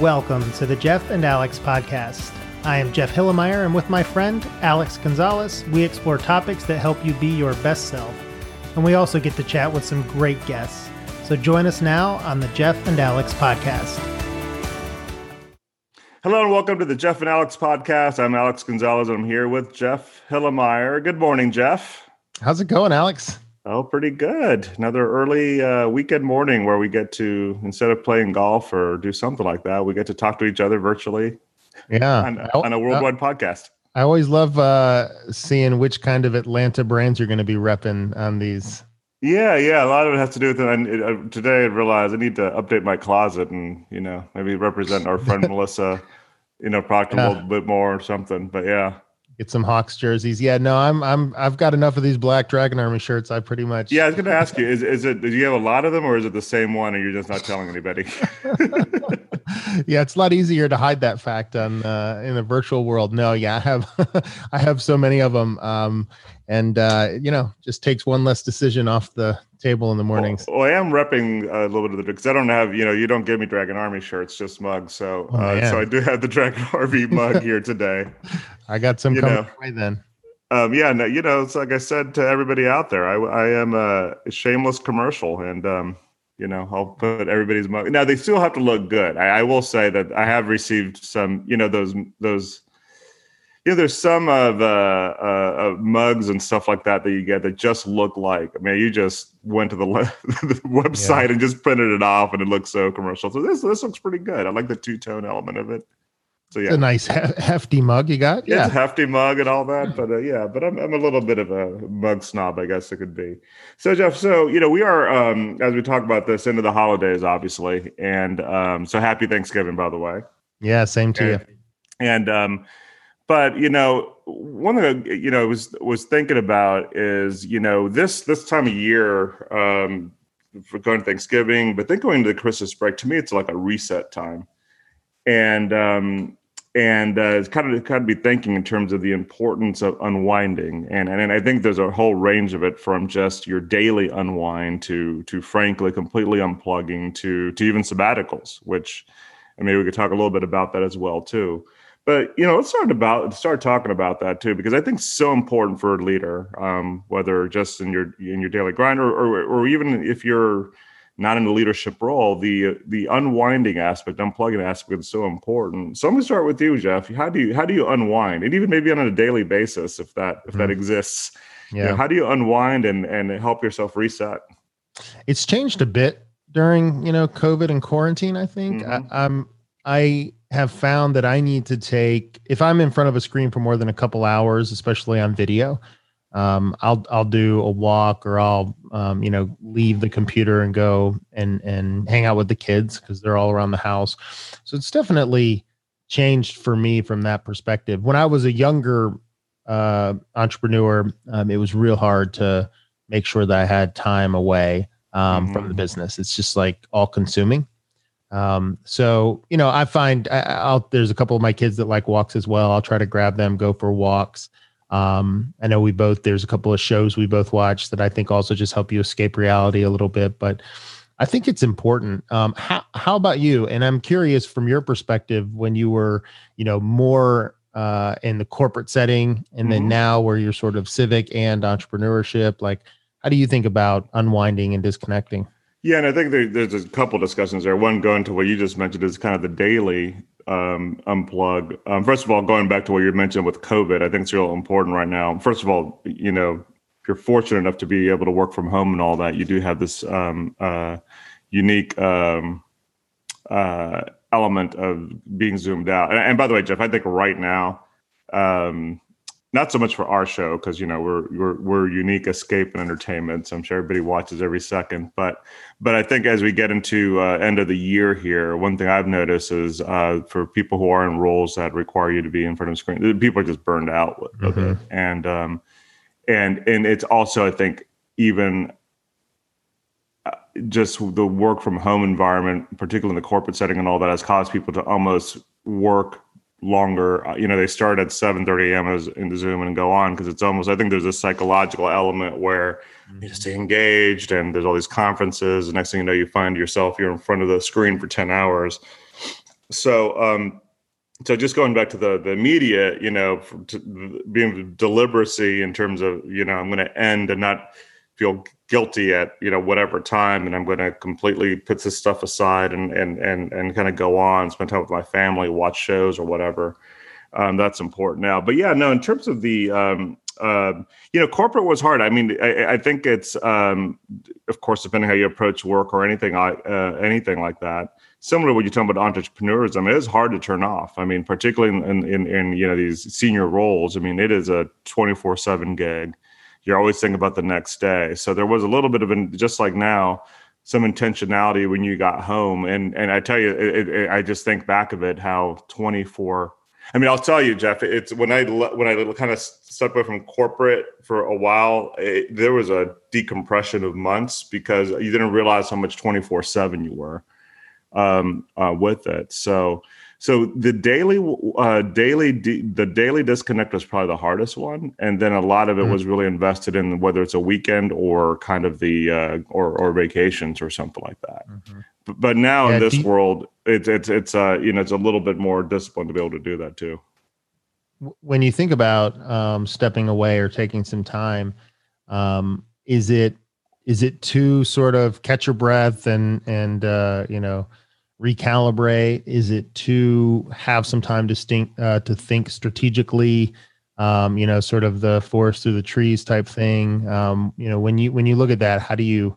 Welcome to the Jeff and Alex podcast. I am Jeff Hilimire, and with my friend Alex Gonzalez, we explore topics that help you be your best self. And we also get to chat with some great guests. So join us now on the Jeff and Alex podcast. Hello and welcome to the Jeff and Alex podcast. I'm Alex Gonzalez. and I'm here with Jeff Hilimire. Good morning, Jeff. How's it going, Alex? Oh, pretty good. Another early uh, weekend morning where we get to, instead of playing golf or do something like that, we get to talk to each other virtually. Yeah. On, on a worldwide uh, podcast. I always love uh, seeing which kind of Atlanta brands you're going to be repping on these. Yeah, yeah. A lot of it has to do with it. And uh, today I realized I need to update my closet and, you know, maybe represent our friend Melissa, you know, product yeah. a little bit more or something. But yeah get some Hawks jerseys. Yeah, no, I'm I'm I've got enough of these black Dragon Army shirts. I pretty much. Yeah, I was going to ask you: is is it? Do you have a lot of them, or is it the same one, and you're just not telling anybody? yeah, it's a lot easier to hide that fact on uh, in the virtual world. No, yeah, I have I have so many of them, um, and uh, you know, just takes one less decision off the table in the mornings. Well, well I am repping a little bit of the because I don't have you know you don't give me Dragon Army shirts, just mugs. So oh, uh, so I do have the Dragon Army mug here today. I got some you coming know. away then. Um, yeah, no, you know, it's like I said to everybody out there, I, I am a shameless commercial, and um, you know, I'll put everybody's mug. Now they still have to look good. I, I will say that I have received some, you know, those those you know, there's some of uh, uh, mugs and stuff like that that you get that just look like. I mean, you just went to the, le- the website yeah. and just printed it off, and it looks so commercial. So this this looks pretty good. I like the two tone element of it. So yeah, it's a nice he- hefty mug you got. Yeah, hefty mug and all that. But uh, yeah, but I'm I'm a little bit of a mug snob, I guess it could be. So Jeff, so you know, we are um, as we talk about this into the holidays, obviously, and um, so happy Thanksgiving, by the way. Yeah, same to and, you. And um, but you know one thing you know was was thinking about is you know this this time of year um for going to thanksgiving but then going to the christmas break to me it's like a reset time and um and uh, it's kind of kind of be thinking in terms of the importance of unwinding, and, and and I think there's a whole range of it from just your daily unwind to to frankly completely unplugging to to even sabbaticals, which I mean we could talk a little bit about that as well too. But you know, let's start about start talking about that too, because I think it's so important for a leader, um, whether just in your in your daily grind or, or, or even if you're not in a leadership role, the the unwinding aspect, unplugging aspect is so important. So I'm gonna start with you, Jeff. How do you how do you unwind, and even maybe on a daily basis, if that if mm-hmm. that exists? Yeah. You know, how do you unwind and and help yourself reset? It's changed a bit during you know COVID and quarantine. I think mm-hmm. I, I'm I have found that I need to take if I'm in front of a screen for more than a couple hours, especially on video. Um, I'll I'll do a walk or I'll um, you know leave the computer and go and and hang out with the kids because they're all around the house. So it's definitely changed for me from that perspective. When I was a younger uh, entrepreneur, um, it was real hard to make sure that I had time away um, mm-hmm. from the business. It's just like all consuming. Um, so you know, I find I, will there's a couple of my kids that like walks as well. I'll try to grab them, go for walks. Um, I know we both there's a couple of shows we both watch that I think also just help you escape reality a little bit, but I think it's important. Um, how how about you? And I'm curious from your perspective when you were, you know, more uh, in the corporate setting, and mm-hmm. then now where you're sort of civic and entrepreneurship. Like, how do you think about unwinding and disconnecting? Yeah, and I think there, there's a couple discussions there. One going to what you just mentioned is kind of the daily um, unplug. Um, first of all, going back to what you mentioned with COVID, I think it's real important right now. First of all, you know, if you're fortunate enough to be able to work from home and all that, you do have this um, uh, unique um, uh, element of being zoomed out. And, and, by the way, Jeff, I think right now, um, not so much for our show because you know we're we're we're unique escape and entertainment. So i'm sure everybody watches every second. But but i think as we get into uh, end of the year here one thing i've noticed is uh, for people who are in roles that require you to be in front of a screen people are just burned out with, mm-hmm. it. And um and and it's also i think even uh, just the work from home environment particularly in the corporate setting and all that has caused people to almost work longer. Uh, you know, they start at 7:30 a.m. in the Zoom and go on because it's almost. I think there's a psychological element where you stay engaged, and there's all these conferences. The next thing you know, you find yourself you're in front of the screen for 10 hours. so um, so just going back to the the media, you know, being deliberacy in terms of you know I'm going to end and not feel guilty at you know whatever time, and I'm going to completely put this stuff aside and and and and kind of go on, spend time with my family, watch shows or whatever. Um, that's important now. But yeah, no, in terms of the um, uh, you know, corporate was hard. I mean, I, I think it's, um, of course, depending how you approach work or anything, uh, anything like that similar to what you're talking about entrepreneurs. I it's hard to turn off. I mean, particularly in, in, in you know these senior roles. I mean, it is a 24 seven gig. You're always thinking about the next day. So there was a little bit of an just like now, some intentionality when you got home. And and I tell you, it, it, I just think back of it how 24. I mean, I'll tell you, Jeff. It's when I when I kind of stepped away from corporate for a while. It, there was a decompression of months because you didn't realize how much 24 seven you were um, uh, with it. So, so the daily, uh, daily, the daily disconnect was probably the hardest one, and then a lot of it mm-hmm. was really invested in whether it's a weekend or kind of the uh, or or vacations or something like that. Mm-hmm. But, but, now yeah, in this world, it's it's it's uh you know it's a little bit more disciplined to be able to do that too. When you think about um, stepping away or taking some time, um, is it is it to sort of catch your breath and and uh, you know recalibrate? Is it to have some time to think uh, to think strategically? Um, you know, sort of the forest through the trees type thing. Um, you know, when you when you look at that, how do you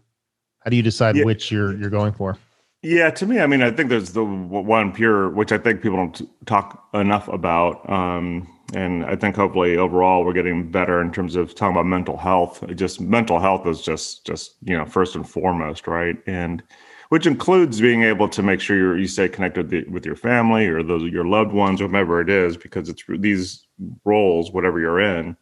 how do you decide yeah. which you're you're going for? Yeah, to me, I mean, I think there's the one pure, which I think people don't talk enough about. Um, and I think hopefully overall we're getting better in terms of talking about mental health. Just mental health is just, just you know, first and foremost, right? And which includes being able to make sure you're, you stay connected with, your family or those your loved ones, whomever it is, because it's these roles, whatever you're in,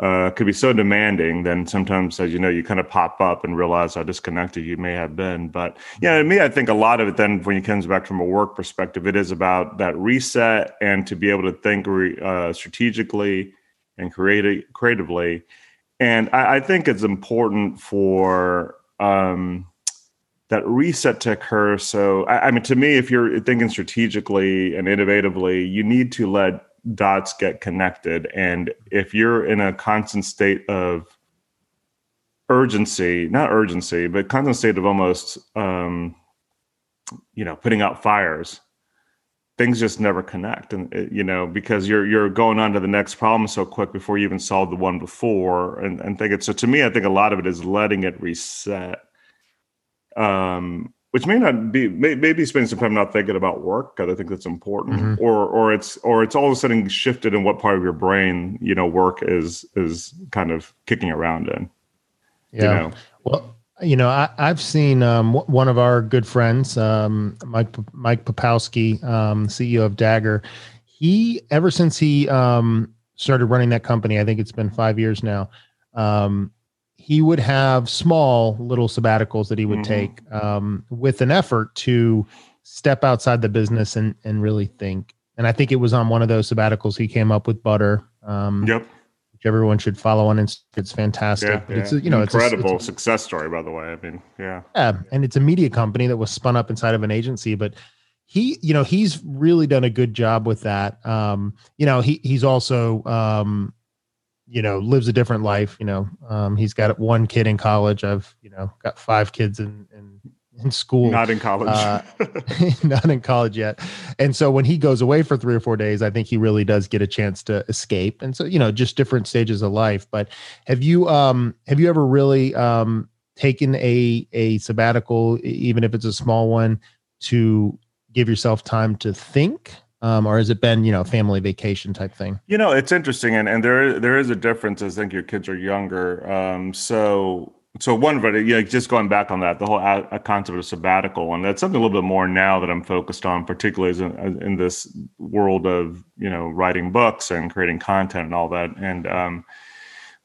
uh, could be so demanding. Then sometimes, as you know, you kind of pop up and realize how disconnected you may have been. But yeah, to me, I think a lot of it then, when it comes back from a work perspective, it is about that reset and to be able to think uh, strategically and create creatively. And I, I think it's important for um, that reset to occur. So, I, I, mean, to me, if you're thinking strategically and innovatively, you need to let dots get connected. And if you're in a constant state of urgency, not urgency, but constant state of almost, um, you know, putting out fires, things just never connect. And, uh, you know, because you're, you're going on to the next problem so quick before you even solve the one before. And, and think it, so to me, I think a lot of it is letting it reset um, which may not be may, maybe spending some time not thinking about work because I think that's important, mm-hmm. or or it's or it's all of a sudden shifted in what part of your brain you know work is is kind of kicking around in. Yeah. You know? Well, you know, I, have seen um, one of our good friends, um, Mike Mike Popowski, um, CEO of Dagger. He ever since he um, started running that company, I think it's been five years now. He would have small little sabbaticals that he would mm-hmm. take um, with an effort to step outside the business and and really think. And I think it was on one of those sabbaticals he came up with butter. Um, yep. Which everyone should follow on Instagram. It's fantastic. Yeah, yeah. It's a, you know incredible it's a, it's a, success story, by the way. I mean, yeah. Yeah, and it's a media company that was spun up inside of an agency, but he you know he's really done a good job with that um you know he he's also um you know lives a different life you know um, he's got one kid in college. I've you know got five kids in in, in school. Not in college. Uh, not in college yet. And so when he goes away for three or four days i think he really does get a chance to escape. And so you know just different stages of life. But have you um have you ever really um taken a a sabbatical even if it's a small one to give yourself time to think um, or has it been you know family vacation type thing? You know, it's interesting, and and there there is a difference. I think your kids are younger, um, so so one but yeah, just going back on that, the whole a, concept of sabbatical, and that's something a little bit more now that I'm focused on, particularly in, in this world of you know writing books and creating content and all that. And um,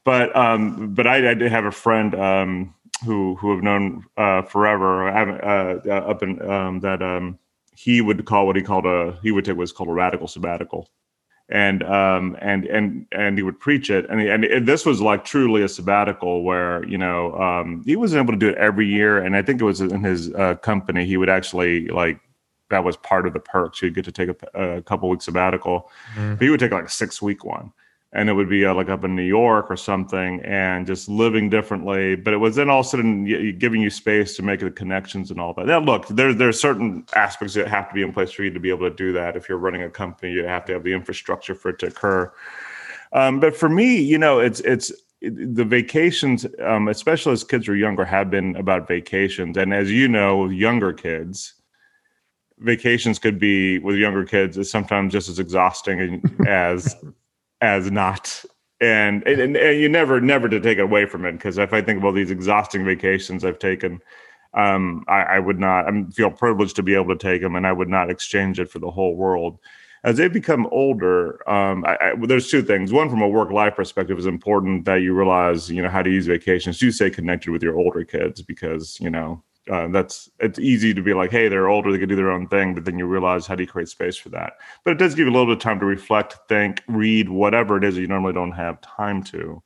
but um, but I, I did have a friend um, who who have known uh, forever, uh, uh, up in um, that um, he would call what he called a he would take what's called a radical sabbatical. And um and and and he would preach it. And and it, this was like truly a sabbatical where you know um he wasn't able to do it every year. And i think it was in his uh, company he would actually like that was part of the perks. You'd get to take a, a couple weeks sabbatical, mm. but you would take like a six week one and it would be uh, like up in New York or something, and just living differently. But it was then all of a sudden giving you space to make the connections and all that. Now, look, there there's certain aspects that have to be in place for you to be able to do that. If you're running a company, you have to have the infrastructure for it to occur. Um, but for me, you know, it's it's the vacations, um, especially as kids are younger, have been about vacations. And as you know, with younger kids, vacations could be with younger kids is sometimes just as exhausting as as not and, and and you never never to take it away from it because if I think about these exhausting vacations I've taken, um, I, I, would not. I feel privileged to be able to take them, and I would not exchange it for the whole world. As they become older, um, I, I, well, there's two things. One, from a work life perspective, is important that you realize you know how to use vacations. You stay connected with your older kids because you know uh, that's it's easy to be like, hey, they're older, they can do their own thing, but then you realize how do you create space for that? But it does give you a little bit of time to reflect, think, read, whatever it is that you normally don't have time to.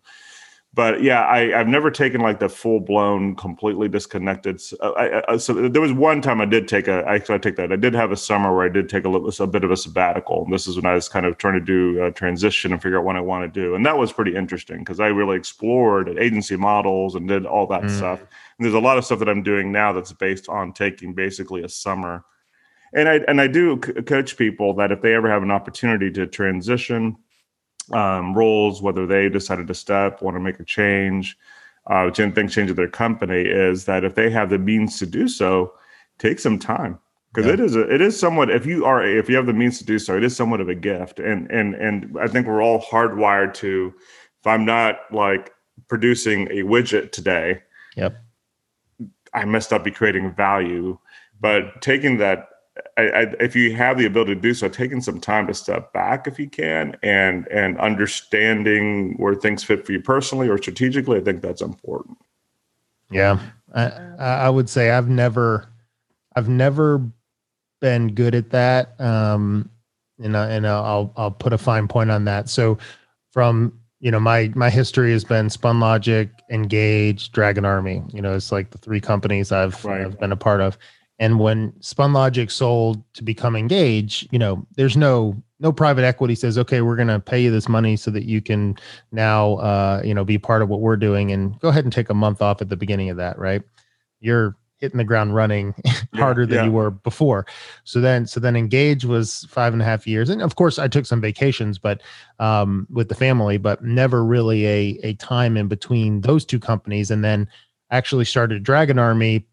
But yeah, I, I've never taken like the full blown, completely disconnected. Uh, I, I, so there was one time I did take a. Actually, I take that. I did have a summer where I did take a little, a bit of a sabbatical. And this is when I was kind of trying to do a transition and figure out what I want to do, and that was pretty interesting because I really explored agency models and did all that mm. stuff and there's a lot of stuff that I'm doing now that's based on taking basically a summer. And I and I do c- coach people that if they ever have an opportunity to transition um, roles, whether they decided to step, want to make a change, uh, things change at their company, is that if they have the means to do so, take some time because yeah. it is a, it is somewhat if you are if you have the means to do so, it is somewhat of a gift. And and and I think we're all hardwired to. If I'm not like producing a widget today, yep I must not be creating value. But taking that, I, I, if you have the ability to do so, taking some time to step back if you can, and and understanding where things fit for you personally or strategically, I think that's important. Yeah, I, I would say I've never, I've never been good at that. Um, and I, and I'll I'll put a fine point on that. So from you know my my history has been SpunLogic, Engauge, Dragon Army. You know, it's like the three companies I've, right. I've been a part of. And when SpunLogic sold to become Engauge, you know, there's no no private equity says, okay, we're going to pay you this money so that you can now, uh, you know, be part of what we're doing, and go ahead and take a month off at the beginning of that, right? You're hitting the ground running harder than yeah. you were before. So then, so then Engauge was five and a half years. And of course I took some vacations, but, um, with the family, but never really a, a time in between those two companies. And then actually started Dragon Army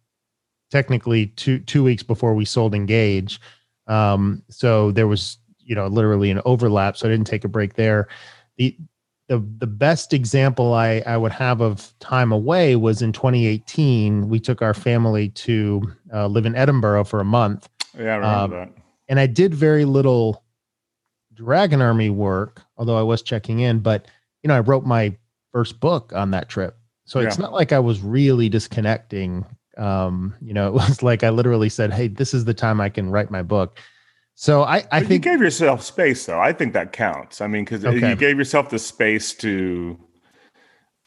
technically two, two weeks before we sold Engauge. Um, so there was, you know, literally an overlap. So I didn't take a break there. The, the the best example I I would have of time away was in 2018. We took our family to uh, live in Edinburgh for a month. Yeah, I remember um, that. And I did very little Dragon Army work, although I was checking in. But you know, I wrote my first book on that trip, so yeah. it's not like I was really disconnecting. Um, you know, it was like I literally said, "Hey, this is the time I can write my book." So I, I think you gave yourself space, though. I think that counts. I mean, because okay. you gave yourself the space to,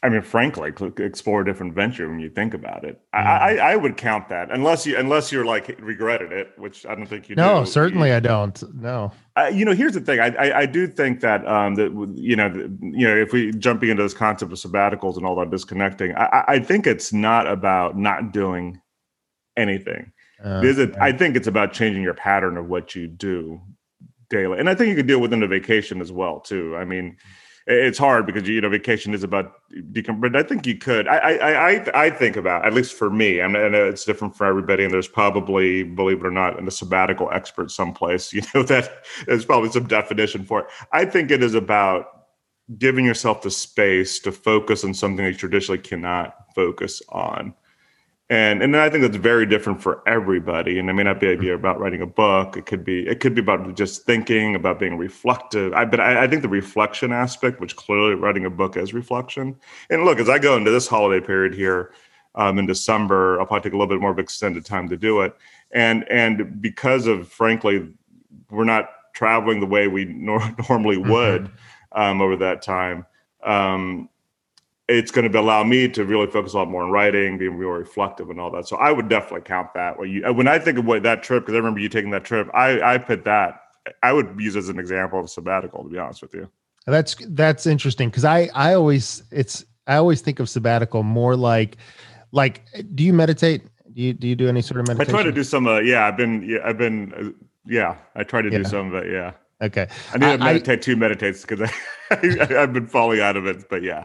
I mean, frankly, explore a different venture when you think about it. Mm. I, I, I, would count that, unless you, unless you're like regretted it, which I don't think you. Do. No, do. certainly you, I don't. No. Uh, you know, here's the thing. I, I, I do think that um that you know the, you know if we jumping into this concept of sabbaticals and all that disconnecting, I, I think it's not about not doing anything uh, it, I think it's about changing your pattern of what you do daily, and I think you can deal within a vacation as well too. I mean, it's hard because you know vacation is about but I think you could. I I I I think about at least for me. I know it's different for everybody, and there's probably, believe it or not, in a sabbatical expert someplace. You know that there's probably some definition for it. I think it is about giving yourself the space to focus on something that you traditionally cannot focus on and and I think that's very different for everybody. And it may not be idea about writing a book. It could be it could be about just thinking, about being reflective. I but I, I, think the reflection aspect, which clearly writing a book is reflection. And look, as I go into this holiday period here um, in December, I'll probably take a little bit more of extended time to do it. And and because of frankly, we're not traveling the way we nor- normally mm-hmm. would mm-hmm. um, over that time. Um, it's going to allow me to really focus a lot more on writing, being more reflective, and all that. So I would definitely count that. When you when I think of what that trip, because I remember you taking that trip, I I put that. I would use as an example of sabbatical. To be honest with you, that's that's interesting because I I always it's I always think of sabbatical more like like do you meditate? Do you do you do any sort of meditation? I try to do some. Uh, yeah, I've been yeah I've been uh, yeah I try to yeah. do some of it. Yeah. Okay. I need to meditate I, two meditates because I, I I've been falling out of it, but yeah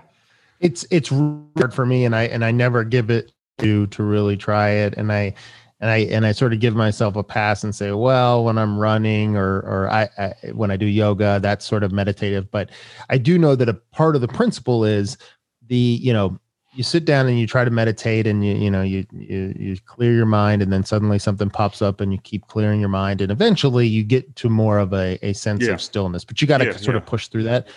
it's it's hard for me and i and i never give it to to really try it and i and i and i sort of give myself a pass and say well when i'm running or or I, I when i do yoga that's sort of meditative but i do know that a part of the principle is the you know you sit down and you try to meditate and you you know you you, you clear your mind and then suddenly something pops up and you keep clearing your mind and eventually you get to more of a, a sense yeah. of stillness but you got to yeah, sort yeah. of push through that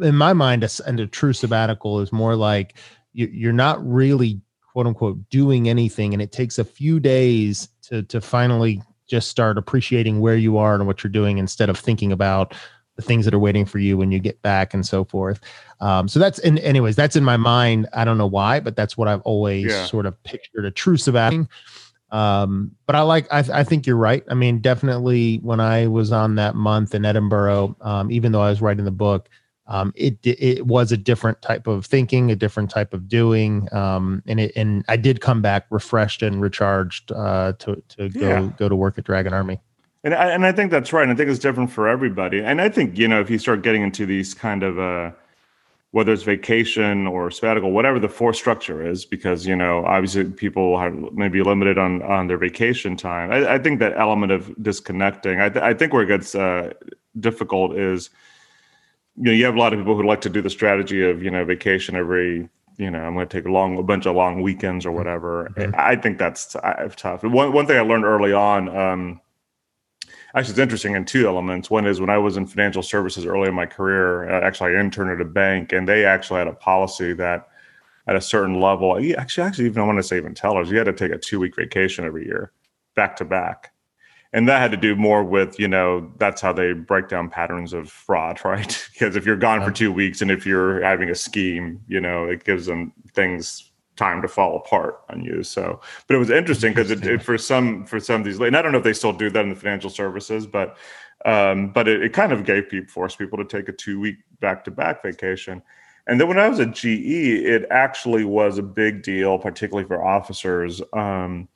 in my mind, a, and a true sabbatical is more like you, you're not really quote unquote doing anything, and it takes a few days to to finally just start appreciating where you are and what you're doing instead of thinking about the things that are waiting for you when you get back and so forth. Um, so that's in anyways, that's in my mind. I don't know why, but that's what I've always yeah. sort of pictured a true sabbatical. Um, but I like, I, I think you're right. I mean, definitely when I was on that month in Edinburgh, um, even though I was writing the book, um, it it was a different type of thinking, a different type of doing, um, and it and I did come back refreshed and recharged uh, to to go yeah. go to work at Dragon Army. And I, and I think that's right. And I think it's different for everybody. And I think you know if you start getting into these kind of uh, whether it's vacation or sabbatical, whatever the force structure is, because you know obviously people are maybe limited on on their vacation time. I, I think that element of disconnecting. I, th- I think where it gets uh, difficult is you know, you have a lot of people who like to do the strategy of, you know, vacation every, you know, I'm going to take a long, a bunch of long weekends or whatever. Mm-hmm. I think that's tough. One, one thing I learned early on, um, actually, it's interesting in two elements. One is when I was in financial services early in my career, uh, actually, I interned at a bank and they actually had a policy that at a certain level, actually, actually, even I want to say even tellers, you had to take a two week vacation every year back to back and that had to do more with you know that's how they break down patterns of fraud right? Because if you're gone for two weeks and if you're having a scheme you know it gives them things time to fall apart on you. So but it was interesting because it, it, for some for some of these and i don't know if they still do that in the financial services but um but it, it kind of gave people forced people to take a two week back to back vacation. And then when i was at ge it actually was a big deal particularly for officers um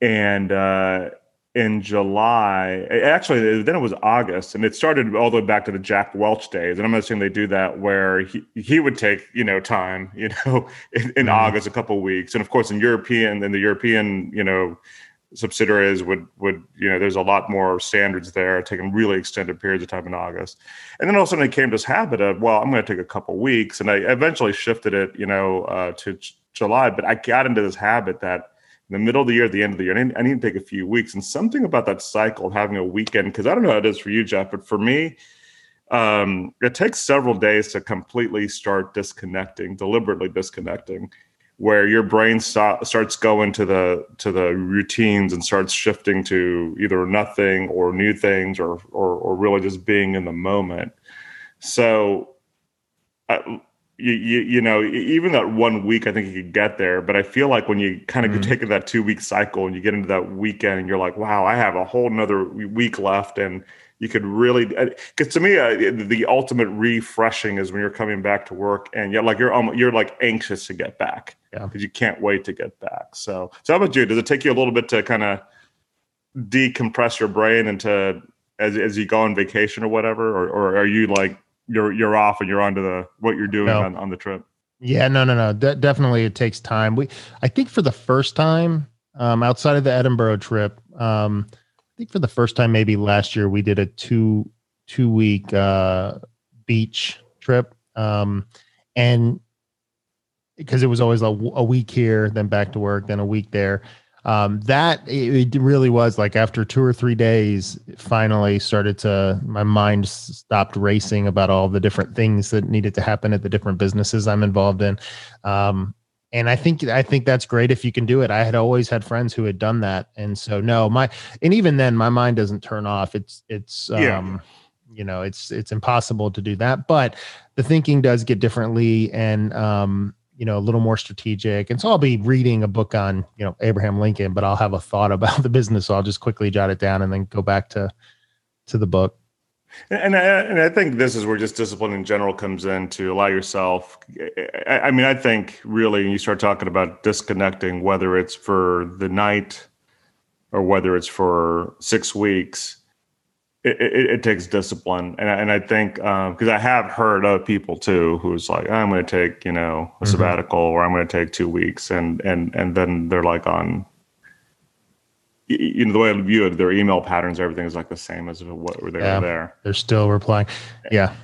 and uh in July. Actually, then it was August, and it started all the way back to the Jack Welch days. And I'm assuming they do that where he, he would take you know time, you know, in, in mm-hmm. August, a couple weeks, and of course in European in the European you know subsidiaries would would you know there's a lot more standards there, taking really extended periods of time in August. And then all of a sudden it came to this habit of well, I'm going to take a couple weeks, and I eventually shifted it, you know, uh, to July. But I got into this habit that the middle of the year, at the end of the year. I need, I need to take a few weeks. And something about that cycle of having a weekend, because I don't know how it is for you, Jeff, but for me, um, it takes several days to completely start disconnecting, deliberately disconnecting, where your brain st- starts going to the to the routines and starts shifting to either nothing or new things or or, or really just being in the moment. So. Uh, you, you, you know even that one week i think you could get there but i feel like when you kind of mm-hmm. take that two week cycle and you get into that weekend and you're like wow i have a whole another week left and you could really because to me uh, the ultimate refreshing is when you're coming back to work and you're like you're almost, you're like anxious to get back yeah. because you can't wait to get back. So so how about you? Does it take you a little bit to kind of decompress your brain into as, as you go on vacation or whatever or, or are you like you're you're off and you're onto the what you're doing no. on, on the trip. Yeah, no, no, no. De- definitely, it takes time. We, I think, for the first time um, outside of the Edinburgh trip, um, I think for the first time maybe last year we did a two two week uh, beach trip, um, and because it was always a, a week here, then back to work, then a week there um, that it, it, really was like after two or three days, finally started to my mind stopped racing about all the different things that needed to happen at the different businesses I'm involved in. Um, and I think I think that's great if you can do it. I had always had friends who had done that, and so no, my and even then my mind doesn't turn off. It's it's um, you know it's it's impossible to do that but the thinking does get differently and um you know a little more strategic and so i'll be reading a book on you know abraham lincoln but i'll have a thought about the business so i'll just quickly jot it down and then go back to to the book and I, and I think this is where just discipline in general comes in to allow yourself. I, I mean, I think really you start talking about disconnecting, whether it's for the night or whether it's for six weeks it, it, it, takes discipline, and and I think because um, I have heard of people too who's like, I'm going to take you know a mm-hmm. sabbatical, or I'm going to take two weeks, and and and then they're like on, you know, the way I view it, their email patterns, everything is like the same as what were they yeah, were there. They're still replying, yeah.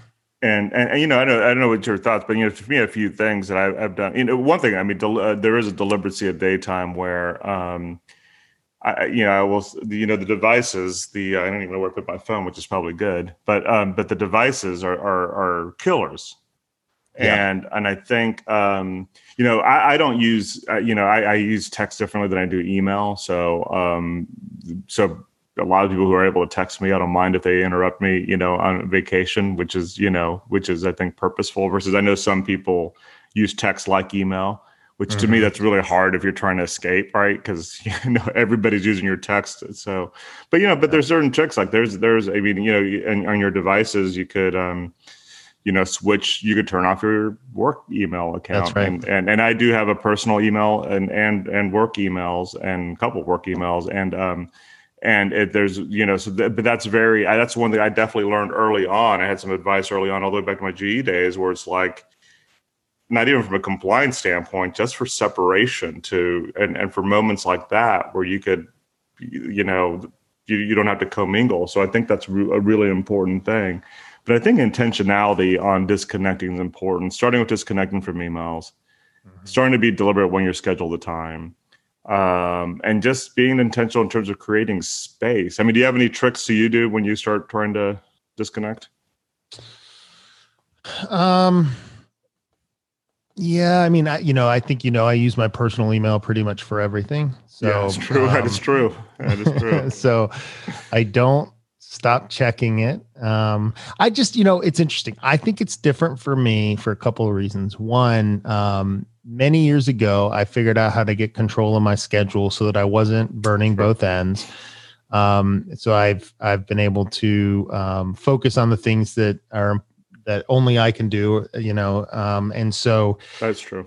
And, and, and you know I don't I don't know what your thoughts, but you know for me a few things that I, have done. You know, one thing I mean, del- uh, there is a deliberacy of daytime where um, I, you know, I will, you know, the devices, the, I don't even know where I put my phone, which is probably good, but, um, but the devices are, are, are killers. Yeah. And, and I think, um, you know, I, I don't use, uh, you know, I, I use text differently than I do email. So, um, so a lot of people who are able to text me, I don't mind if they interrupt me, you know, on vacation, which is, you know, which is, I think, purposeful versus I know some people use text like email which mm-hmm. to me mm-hmm. that's really hard if you're trying to escape right because you know everybody's using your text so but you know but there's certain tricks like there's there's i mean you know and on your devices you could um you know switch you could turn off your work email account that's right. and, and and i do have a personal email and and and work emails and a couple work emails and um and it, there's you know so th- but that's very I, that's one thing i definitely learned early on i had some advice early on all the way back to my ge days where it's like not even from a compliance standpoint, just for separation to and, and for moments like that where you could, you know, you, you don't have to commingle. So I think that's re- a really important thing. But I think intentionality on disconnecting is important, starting with disconnecting from emails, mm-hmm. starting to be deliberate when you schedule the time, um, and just being intentional in terms of creating space. I mean, do you have any tricks do you do when you start trying to disconnect? Um, yeah, I mean, I, you know, I think you know, I use my personal email pretty much for everything. So yeah, that's true. Um, that is true. That is true. so I don't stop checking it. Um, I just, you know, it's interesting. I think it's different for me for a couple of reasons. One, um, many years ago, I figured out how to get control of my schedule so that I wasn't burning both ends. Um, so I've I've been able to um, focus on the things that are that only I can do, you know. Um, and so that's true.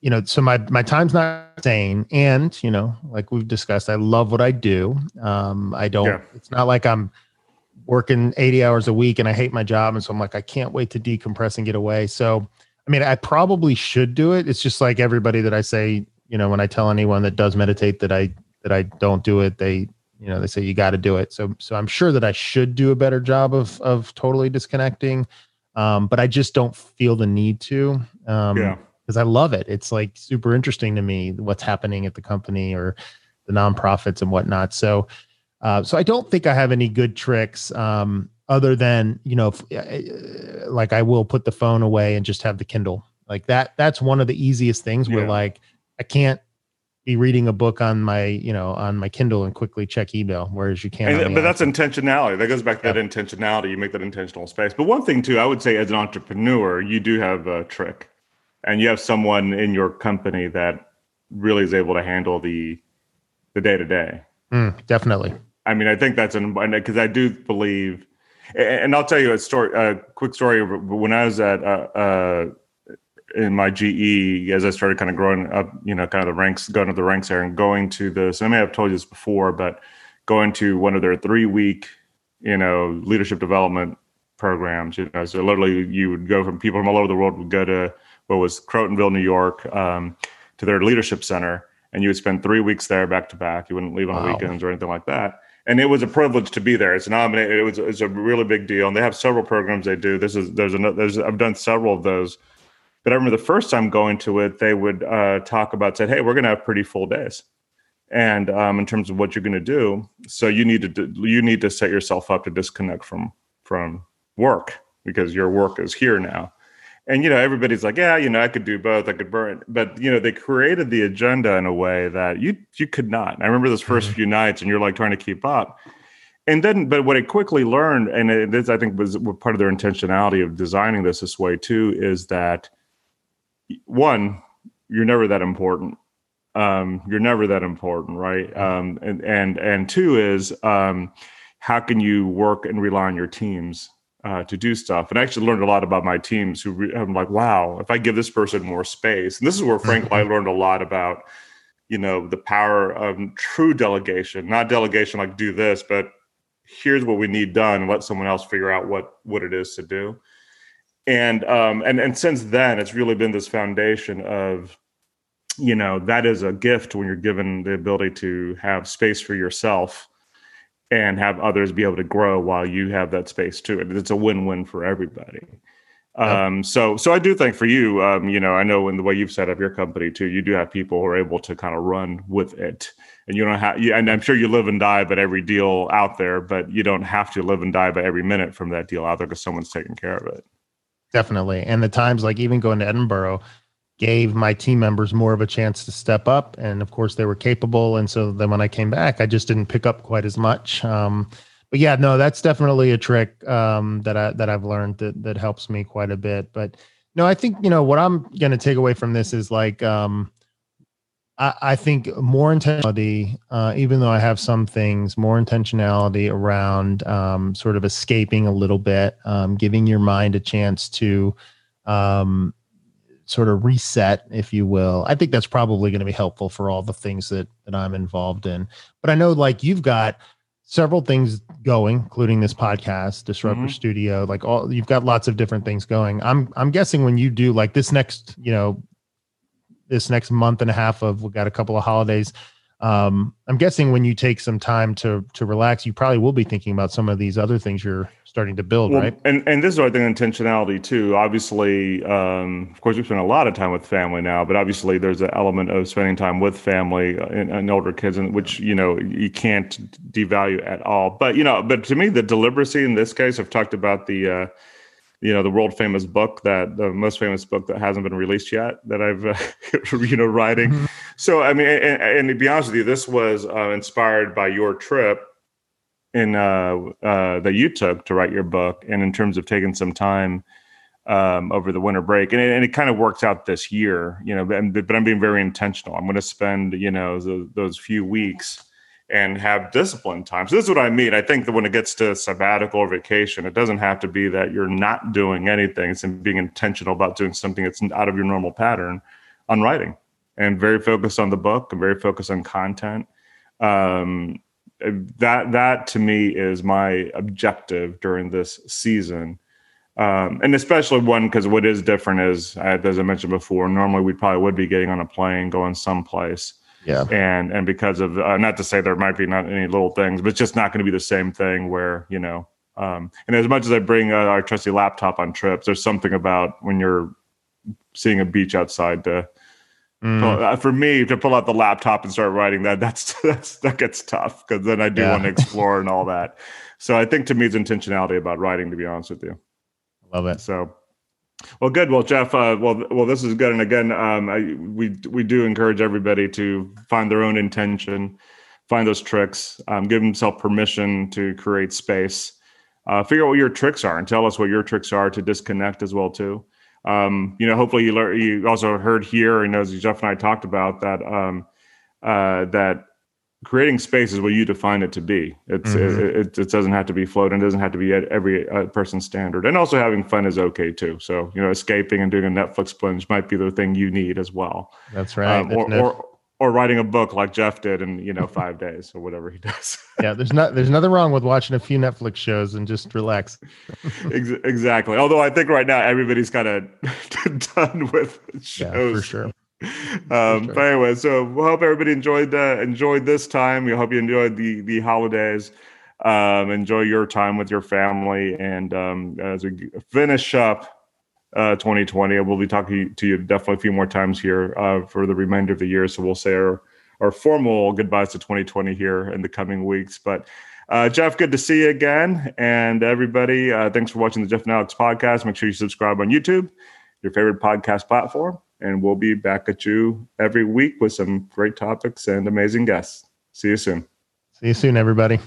You know, so my my time's not insane, and you know, like we've discussed, I love what I do. Um, I don't. Yeah. It's not like I'm working 80 hours a week and I hate my job, and so I'm like, I can't wait to decompress and get away. So, I mean, I probably should do it. It's just like everybody that I say, you know, when I tell anyone that does meditate that I that I don't do it, they you know they say you got to do it so so i'm sure that i should do a better job of of totally disconnecting um, but I just don't feel the need to. Um, yeah. Because I love it. It's like super interesting to me what's happening at the company or the nonprofits and whatnot. So, uh, so I don't think I have any good tricks um, other than you know, if, uh, like I will put the phone away and just have the Kindle. Like that. That's one of the easiest things. Where yeah. like I can't be reading a book on my you know on my kindle and quickly check email whereas you can't and, but that's intentionality. That goes back to that intentionality. You make that intentional space. But one thing too i would say as an entrepreneur you do have a trick. And you have someone in your company that really is able to handle the the day to day definitely. I mean i think that's an because i do believe and I'll tell you a story, a quick story. When I was at uh, uh, in my GE as I started kind of growing up, you know, kind of the ranks, going to the ranks there and going to this. I may have told you this before, but going to one of their three week, you know, leadership development programs. You know, so literally you would go from people from all over the world would go to what was Crotonville, New York, um, to their leadership center, and you would spend three weeks there back to back. You wouldn't leave on wow. weekends or anything like that. And it was a privilege to be there. It's nominated. It was it's a really big deal, and they have several programs they do. This is there's another. There's I've done several of those but I remember the first time going to it, they would uh, talk about said, "Hey, we're going to have pretty full days." and um, in terms of what you're going to do so you need to you need to set yourself up to disconnect from from work because your work is here now and you know everybody's like yeah you know i could do both i could burn but you know they created the agenda in a way that you you could not i remember those 1st mm-hmm. few nights and you're like trying to keep up and then, but what I quickly learned, and it, this I think was part of their intentionality of designing this this way too, is that one, you're never that important. Um, you're never that important, right? Um, and and and two is um, how can you work and rely on your teams uh, to do stuff. And I actually learned a lot about my teams. Who re- I'm like, wow, if I give this person more space, and this is where frankly I learned a lot about, you know, the power of true delegation, not delegation like do this, but here's what we need done, and let someone else figure out what what it is to do. And um, and and since then, it's really been this foundation of you know that is a gift when you're given the ability to have space for yourself and have others be able to grow while you have that space too. It's a win-win for everybody. Um, so, so I do think for you, um, you know, I know in the way you've set up your company too, you do have people who are able to kind of run with it, and you don't have. And I'm sure you live and die by every deal out there, but you don't have to live and die by every minute from that deal out there because someone's taking care of it. Definitely, and the times like even going to Edinburgh, gave my team members more of a chance to step up. And of course, they were capable. And so then when I came back, I just didn't pick up quite as much. Um, but yeah, no, that's definitely a trick um, that I that I've learned that that helps me quite a bit. But no, I think you know what I'm going to take away from this is like um, I, I think more intentionality, uh, even though I have some things, more intentionality around um, sort of escaping a little bit, um, giving your mind a chance to um, sort of reset, if you will. I think that's probably going to be helpful for all the things that that I'm involved in. But I know like you've got several things going, including this podcast, Disruptor mm-hmm. Studio, like all you've got lots of different things going. I'm I'm guessing when you do like this next, you know, this next month and a half of we've got a couple of holidays. Um, I'm guessing when you take some time to to relax, you probably will be thinking about some of these other things you're starting to build, well, right? And and this is I think intentionality too. Obviously, um, of course, we spend a lot of time with family now, but obviously there's an element of spending time with family and, and older kids, and which you know you can't devalue at all. But you know, but to me, the deliberacy in this case, I've talked about the. Uh, you know the world famous book that the most famous book that hasn't been released yet that I've uh, you know writing. Mm-hmm. So I mean, and, and, to be honest with you, this was uh, inspired by your trip in uh, uh, that you took to write your book, and in terms of taking some time um, over the winter break, and it, and it, kind of works out this year, you know. But, but I'm being very intentional. I'm going to spend you know those, those few weeks and have discipline time. So this is what I mean. I think that when it gets to sabbatical or vacation, it doesn't have to be that you're not doing anything. It's being intentional about doing something that's out of your normal pattern on writing and very focused on the book and very focused on content. Um, that that to me is my objective during this season um, and especially one because what is different is as i mentioned before normally we probably would be getting on a plane going someplace yeah and and because of uh, not to say there might be not any little things but it's just not going to be the same thing where you know um, and as much as i bring uh, our trusty laptop on trips there's something about when you're seeing a beach outside to Mm. Uh, for me to pull out the laptop and start writing that that's that's that gets tough because then I do yeah. want to explore and all that. So I think to me it's intentionality about writing. To be honest with you, I love it. So, well, good. Well, Jeff. Uh, well, well, this is good. And again, um, I, we we do encourage everybody to find their own intention, find those tricks, um, give themselves permission to create space. Uh, figure out what your tricks are and tell us what your tricks are to disconnect as well too um, you know, hopefully you learn, you also heard here, and as Jeff and I talked about that, um, uh, that creating space is what you define it to be. It's mm-hmm. it, it, it, doesn't have to be floating. It doesn't have to be at every uh, person's standard. And also having fun is okay too. So you know, escaping and doing a Netflix binge might be the thing you need as well. That's right. Um, or, or or writing a book like Jeff did in you know five days or whatever he does. yeah, there's not there's nothing wrong with watching a few Netflix shows and just relax. exactly. Although I think right now everybody's kind of done with shows. Yeah, for sure. Um, sure. But anyway, so we hope everybody enjoyed uh, enjoyed this time. We hope you enjoyed the the holidays. Um, enjoy your time with your family, and um, as we finish up uh, 2020. We'll be talking to you definitely a few more times here uh, for the remainder of the year. So we'll say our, our formal goodbyes to 2020 here in the coming weeks. But uh, Jeff, good to see you again. And everybody, uh, thanks for watching the Jeff and Alex podcast. Make sure you subscribe on YouTube, your favorite podcast platform. And we'll be back at you every week with some great topics and amazing guests. See you soon. See you soon, everybody.